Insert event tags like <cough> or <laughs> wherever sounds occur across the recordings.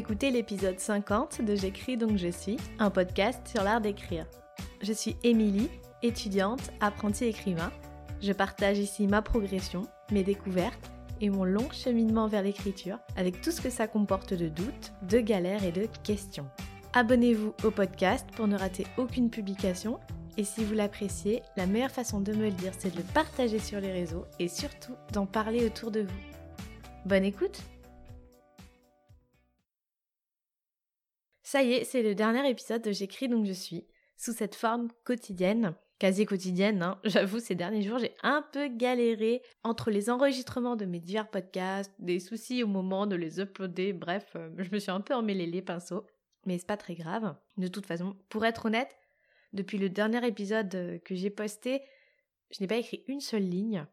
écoutez l'épisode 50 de J'écris donc je suis, un podcast sur l'art d'écrire. Je suis Émilie, étudiante, apprentie écrivain. Je partage ici ma progression, mes découvertes et mon long cheminement vers l'écriture avec tout ce que ça comporte de doutes, de galères et de questions. Abonnez-vous au podcast pour ne rater aucune publication et si vous l'appréciez, la meilleure façon de me le dire, c'est de le partager sur les réseaux et surtout d'en parler autour de vous. Bonne écoute Ça y est, c'est le dernier épisode de J'écris donc je suis, sous cette forme quotidienne, quasi quotidienne, hein. <laughs> j'avoue ces derniers jours j'ai un peu galéré entre les enregistrements de mes divers podcasts, des soucis au moment de les uploader, bref, euh, je me suis un peu emmêlé les pinceaux, mais c'est pas très grave. De toute façon, pour être honnête, depuis le dernier épisode euh, que j'ai posté, je n'ai pas écrit une seule ligne.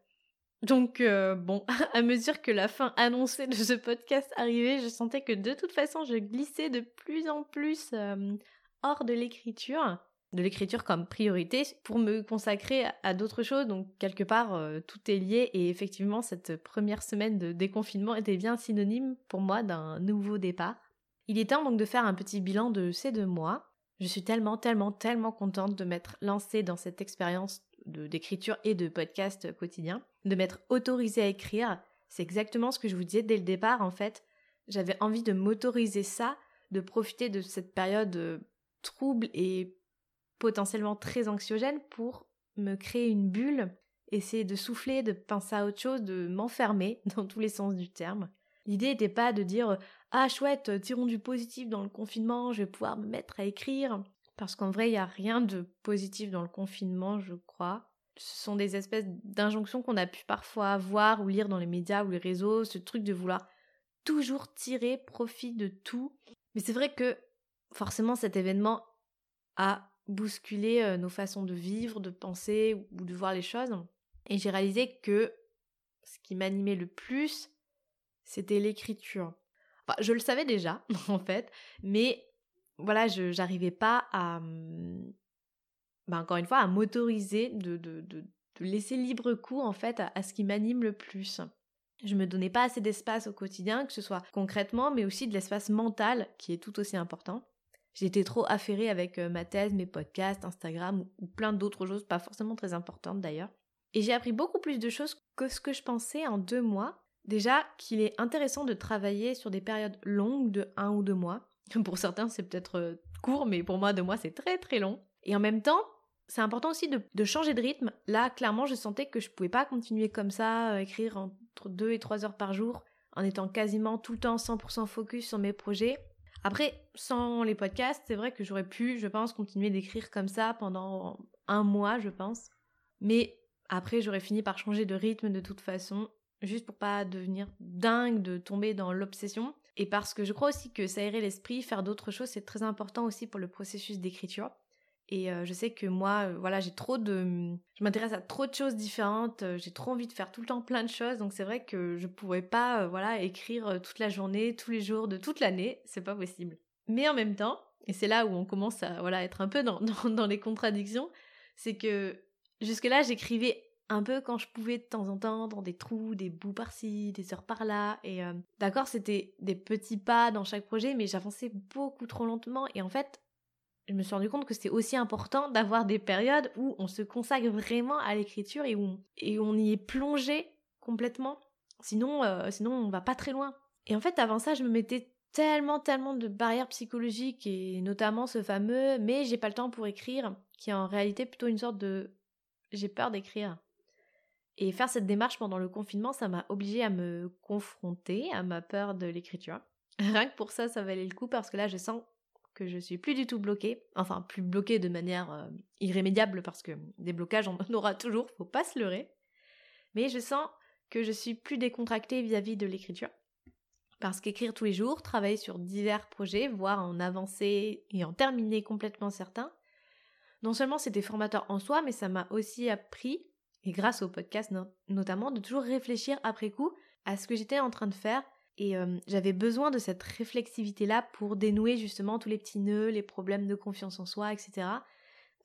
Donc euh, bon, <laughs> à mesure que la fin annoncée de ce podcast arrivait, je sentais que de toute façon je glissais de plus en plus euh, hors de l'écriture, de l'écriture comme priorité pour me consacrer à, d'autres choses. Donc quelque part tout est lié et effectivement cette première semaine de déconfinement était bien synonyme pour moi d'un nouveau départ. Il est temps donc de faire un petit bilan de ces deux mois. Je suis tellement, tellement, tellement contente de m'être lancée dans cette expérience d'écriture et de podcast quotidien, de m'être autorisée à écrire. C'est exactement ce que je vous disais dès le départ, en fait. J'avais envie de m'autoriser ça, de profiter de cette période euh, trouble et potentiellement très anxiogène pour me créer une bulle, essayer de souffler, de penser à autre chose, de m'enfermer <laughs> dans tous les sens du terme. L'idée n'était pas de dire ah chouette, tirons du positif dans le confinement, je vais pouvoir me mettre à écrire. Parce qu'en vrai, il n'y a rien de positif dans le confinement, je crois. Ce sont des espèces d'injonctions qu'on a pu parfois voir ou lire dans les médias ou les réseaux, ce truc de vouloir toujours tirer profit de tout. Mais c'est vrai que forcément cet événement a bousculé euh, nos façons de vivre, de penser ou de voir les choses. Et j'ai réalisé que ce qui m'animait le plus, c'était l'écriture. je le savais déjà, <laughs> en fait, mais voilà, je n'arrivais pas à, mmh, bah, encore une fois, à m'autoriser de, de, de, laisser libre cours, en fait, à, ce qui m'anime le plus. Je me donnais pas assez d'espace au quotidien, que ce soit concrètement, mais aussi de l'espace mental, qui est tout aussi important. J'étais trop affairée avec euh, ma thèse, mes podcasts, Instagram ou plein d'autres choses, pas forcément très importantes d'ailleurs. Et j'ai appris beaucoup plus de choses que ce que je pensais en deux mois, Déjà qu'il est intéressant de travailler sur des périodes longues de un ou deux mois. <laughs> Pour certains, c'est peut-être euh, court, mais pour moi, deux mois, c'est très très long. Et en même temps, c'est important aussi de, changer de rythme. Là, clairement, je sentais que je pouvais pas continuer comme ça, euh, écrire entre deux et trois heures par jour, en étant quasiment tout le temps 100% focus sur mes projets. Après, sans les podcasts, c'est vrai que j'aurais pu, je pense, continuer d'écrire comme ça pendant un mois, je pense. Mais après, j'aurais fini par changer de rythme de toute façon juste pour pas devenir dingue, de tomber dans l'obsession. Et parce que je crois aussi que s'aérer l'esprit, faire d'autres choses, c'est très important aussi pour le processus d'écriture. Et euh, je sais que moi, euh, voilà, j'ai trop de, je m'intéresse à trop de choses différentes. Euh, j'ai trop envie de faire tout le temps plein de choses. Donc c'est vrai que je pourrais pas, voilà, écrire toute la journée, tous les jours de toute l'année. C'est pas possible. Mais en même temps, et c'est là où on commence à, voilà, être un peu dans, <laughs> dans, dans les contradictions, c'est que jusque là, j'écrivais un peu quand je pouvais de temps en temps, dans des trous, des bouts par-ci, des heures par-là. Et d'accord, c'était des petits pas dans chaque projet, mais j'avançais beaucoup trop lentement. Et en fait, je me suis rendu compte que c'était aussi important d'avoir des périodes où on se consacre vraiment à l'écriture et où on, on y est plongé complètement. Sinon, euh, sinon, on va pas très loin. Et en fait, avant ça, je me mettais tellement, tellement de barrières psychologiques et notamment ce fameux mais j'ai pas le temps pour écrire, qui est en réalité plutôt une sorte de j'ai peur d'écrire. Et faire cette démarche pendant le confinement, ça m'a obligée à me confronter à ma peur de l'écriture. <laughs> Rien que pour ça, ça valait le coup parce que là, je sens que je suis plus du tout bloquée. Enfin, plus bloquée de manière euh, irrémédiable parce que des blocages, on en aura toujours, faut pas se leurrer. Mais je sens que je suis plus décontractée vis-à-vis de l'écriture. Parce qu'écrire tous les jours, travailler sur divers projets, voire en avancer et en terminer complètement certains, non seulement c'était formateur en soi, mais ça m'a aussi appris et grâce au podcast notamment, de toujours réfléchir après coup à ce que j'étais en train de faire. Et euh, j'avais besoin de cette réflexivité-là pour dénouer justement tous les petits nœuds, les problèmes de confiance en soi, etc.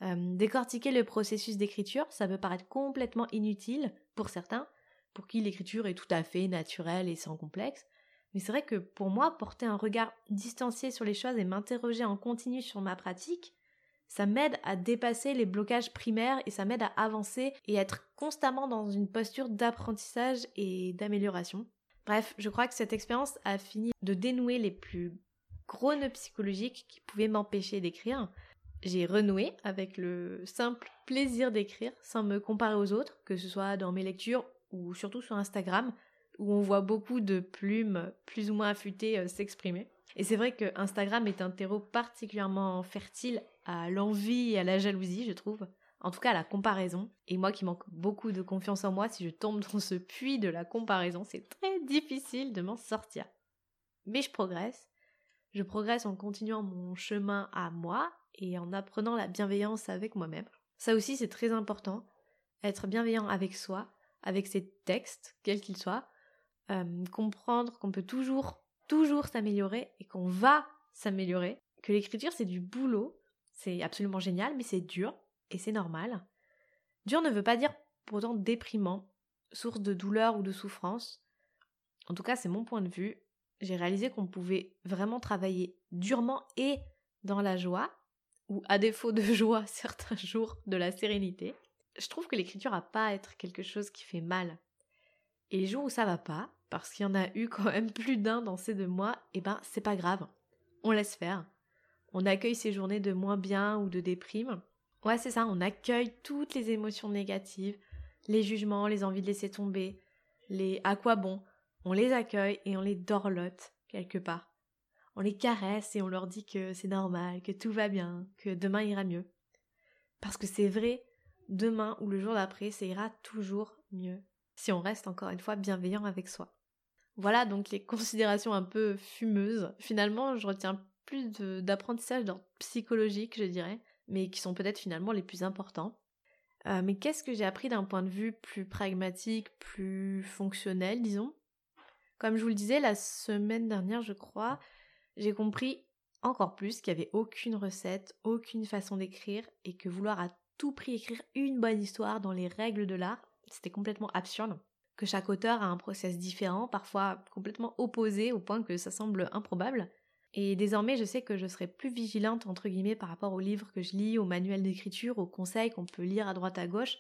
Euh, décortiquer le processus d'écriture, ça peut paraître complètement inutile pour certains, pour qui l'écriture est tout à fait naturelle et sans complexe. Mais c'est vrai que pour moi, porter un regard distancié sur les choses et m'interroger en continu sur ma pratique, ça m'aide à dépasser les blocages primaires et ça m'aide à avancer et être constamment dans une posture d'apprentissage et d'amélioration. Bref, je crois que cette expérience a fini de dénouer les plus gros nœuds psychologiques qui pouvaient m'empêcher d'écrire. J'ai renoué avec le simple plaisir d'écrire sans me comparer aux autres, que ce soit dans mes lectures ou surtout sur Instagram, où on voit beaucoup de plumes plus ou moins affûtées euh, s'exprimer. Et c'est vrai que Instagram est un terreau particulièrement fertile à l'envie et à la jalousie, je trouve. En tout cas, la comparaison. Et moi qui manque beaucoup de confiance en moi, si je tombe dans ce puits de la comparaison, c'est très difficile de m'en sortir. Mais je progresse. Je progresse en continuant mon chemin à moi et en apprenant la bienveillance avec moi-même. Ça aussi, c'est très important. Être bienveillant avec soi, avec ses textes, quels qu'ils soient, euh, comprendre qu'on peut toujours, toujours s'améliorer et qu'on va s'améliorer, que l'écriture c'est du boulot, c'est absolument génial, mais c'est dur et c'est normal. Dur ne veut pas dire pourtant déprimant, source de douleur ou de souffrance. En tout cas, c'est mon point de vue. J'ai réalisé qu'on pouvait vraiment travailler durement et dans la joie, ou à défaut de <laughs> joie, certains jours de la sérénité. Je trouve que l'écriture a pas à être quelque chose qui fait mal. Et les jours où ça va pas, parce qu'il y en a eu quand même plus d'un dans ces deux mois, eh ben c'est pas grave. On laisse faire. On accueille ces journées de moins bien ou de déprime. Ouais, c'est ça, on accueille toutes les émotions négatives, les jugements, les envies de laisser tomber, les à quoi bon? On les accueille et on les dorlote quelque part. On les caresse et on leur dit que c'est normal, que tout va bien, que demain ira mieux. Parce que c'est vrai, demain ou le jour d'après, ça ira toujours mieux si on reste encore une fois bienveillant avec soi. Voilà donc les considérations un peu fumeuses. Finalement, je retiens plus d'apprentissage psychologique, je dirais, mais qui sont peut-être finalement les plus importants. Euh, mais qu'est-ce que j'ai appris d'un point de vue plus pragmatique, plus fonctionnel, disons? Comme je vous le disais la semaine dernière, je crois, j'ai compris encore plus qu'il n'y avait aucune recette, aucune façon d'écrire, et que vouloir à tout prix écrire une bonne histoire dans les règles de l'art, c'était complètement absurde, que chaque auteur a un process différent, parfois complètement opposé au point que ça semble improbable. Et désormais, je sais que je serai plus vigilante, entre guillemets, par rapport aux livres que je lis, aux manuels d'écriture, aux conseils qu'on peut lire à droite à gauche.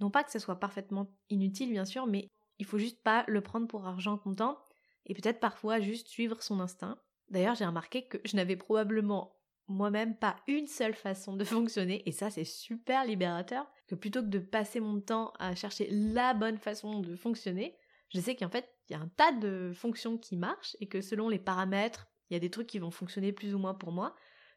Non pas que ce soit parfaitement inutile, bien sûr, mais il faut juste pas le prendre pour argent comptant, et peut-être parfois juste suivre son instinct. D'ailleurs, j'ai remarqué que je n'avais probablement moi-même pas une seule façon de <laughs> fonctionner, et ça c'est super libérateur, que plutôt que de passer mon temps à chercher la bonne façon de fonctionner, je sais qu'en fait il y a un tas de fonctions qui marchent, et que selon les paramètres, il y a des trucs qui vont fonctionner plus ou moins pour moi,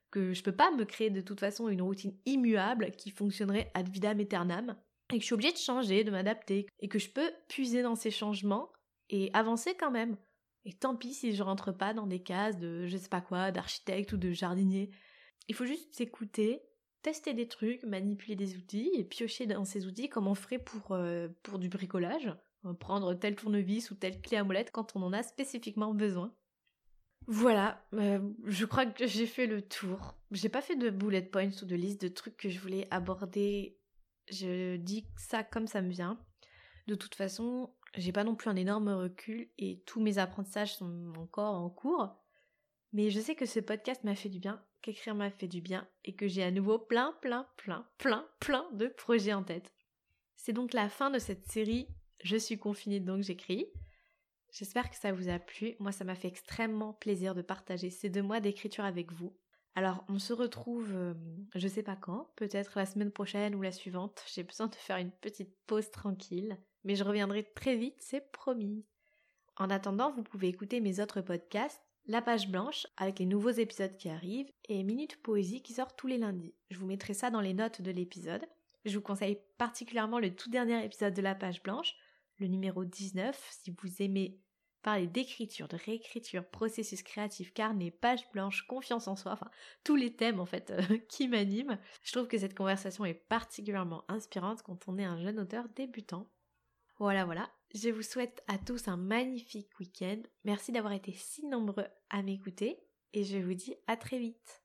que je peux pas me créer de toute façon une routine immuable qui fonctionnerait ad vitam aeternam, et que je suis obligée de changer, de m'adapter, et que je peux puiser dans ces changements et avancer quand même. Et tant pis si je rentre pas dans des cases de je sais pas quoi, d'architecte ou de jardinier. Il faut juste s'écouter, tester des trucs, manipuler des outils et piocher dans ces outils comme on ferait pour, euh, pour du bricolage. Euh, prendre tel tournevis ou telle clé à molette quand on en a spécifiquement besoin. Voilà, euh, je crois que j'ai fait le tour. J'ai pas fait de bullet points ou de liste de trucs que je voulais aborder. Je dis ça comme ça me vient. De toute façon, j'ai pas non plus un énorme recul et tous mes apprentissages sont encore en cours. Mais je sais que ce podcast m'a fait du bien, qu'écrire m'a fait du bien et que j'ai à nouveau plein, plein, plein, plein, plein de projets en tête. C'est donc la fin de cette série Je suis confinée donc j'écris. J'espère que ça vous a plu. Moi, ça m'a fait extrêmement plaisir de partager ces deux mois d'écriture avec vous. Alors, on se retrouve, euh, je sais pas quand, peut-être la semaine prochaine ou la suivante. J'ai besoin de faire une petite pause tranquille mais je reviendrai très vite, c'est promis. En attendant, vous pouvez écouter mes autres podcasts, La page blanche avec les nouveaux épisodes qui arrivent et Minute Poésie qui sort tous les lundis. Je vous mettrai ça dans les notes de l'épisode. Je vous conseille particulièrement le tout dernier épisode de La page blanche, le numéro 19, si vous aimez parler d'écriture, de réécriture, processus créatif, carnet, page blanche, confiance en soi, enfin tous les thèmes en fait euh, <laughs> qui m'animent. Je trouve que cette conversation est particulièrement inspirante quand on est un jeune auteur débutant. Voilà, voilà. Je vous souhaite à tous un magnifique week-end. Merci d'avoir été si nombreux à m'écouter et je vous dis à très vite.